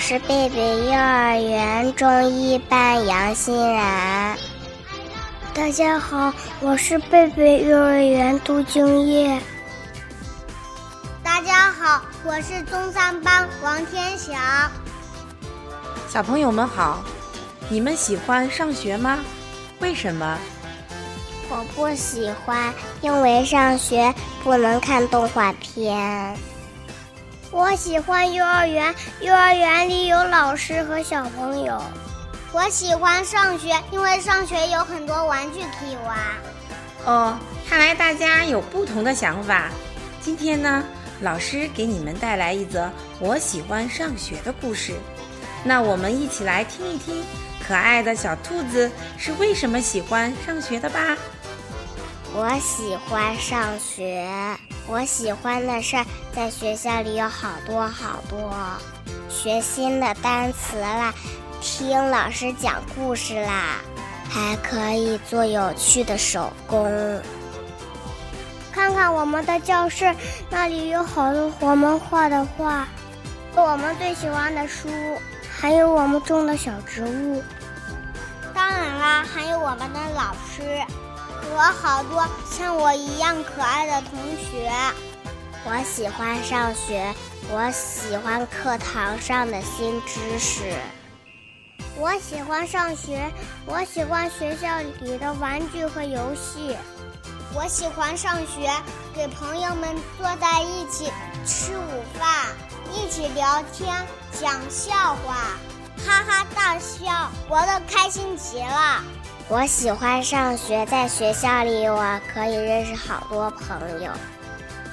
是贝贝幼儿园中一班杨欣然。大家好，我是贝贝幼儿园杜敬业。大家好，我是中三班王天祥。小朋友们好，你们喜欢上学吗？为什么？我不喜欢，因为上学不能看动画片。我喜欢幼儿园，幼儿园里有老师和小朋友。我喜欢上学，因为上学有很多玩具可以玩。哦，看来大家有不同的想法。今天呢，老师给你们带来一则我喜欢上学的故事。那我们一起来听一听，可爱的小兔子是为什么喜欢上学的吧。我喜欢上学，我喜欢的事在学校里有好多好多，学新的单词啦，听老师讲故事啦，还可以做有趣的手工。看看我们的教室，那里有好多我们画的画，我们最喜欢的书，还有我们种的小植物。当然啦，还有我们的老师。和好多像我一样可爱的同学。我喜欢上学，我喜欢课堂上的新知识。我喜欢上学，我喜欢学校里的玩具和游戏。我喜欢上学，给朋友们坐在一起吃午饭，一起聊天讲笑话，哈哈大笑，活得开心极了。我喜欢上学，在学校里我可以认识好多朋友。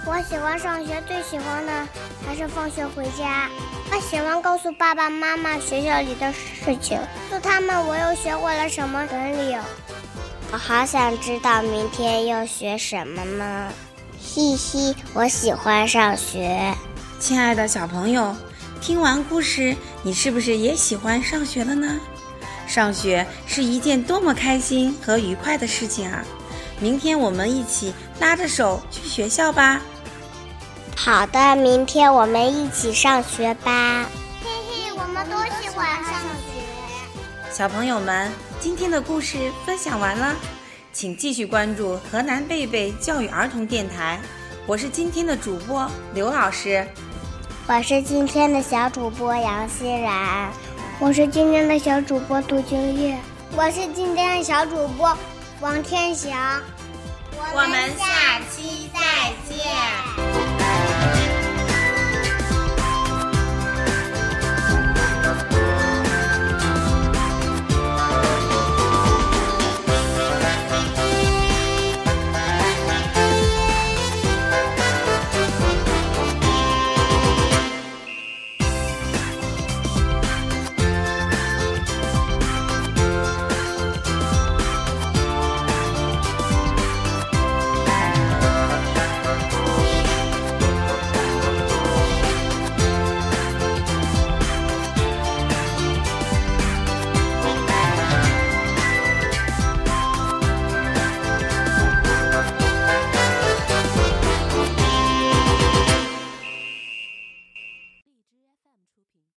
我喜欢上学，最喜欢的还是放学回家。我喜欢告诉爸爸妈妈学校里的事情，告诉他们我又学会了什么本领。我好想知道明天要学什么呢？嘻嘻，我喜欢上学。亲爱的小朋友，听完故事，你是不是也喜欢上学了呢？上学是一件多么开心和愉快的事情啊！明天我们一起拉着手去学校吧。好的，明天我们一起上学吧。嘿嘿，我们都喜欢上学。小朋友们，今天的故事分享完了，请继续关注河南贝贝教育儿童电台。我是今天的主播刘老师，我是今天的小主播杨欣然。我是今天的小主播杜金叶，我是今天的小主播王天祥，我们下期再见。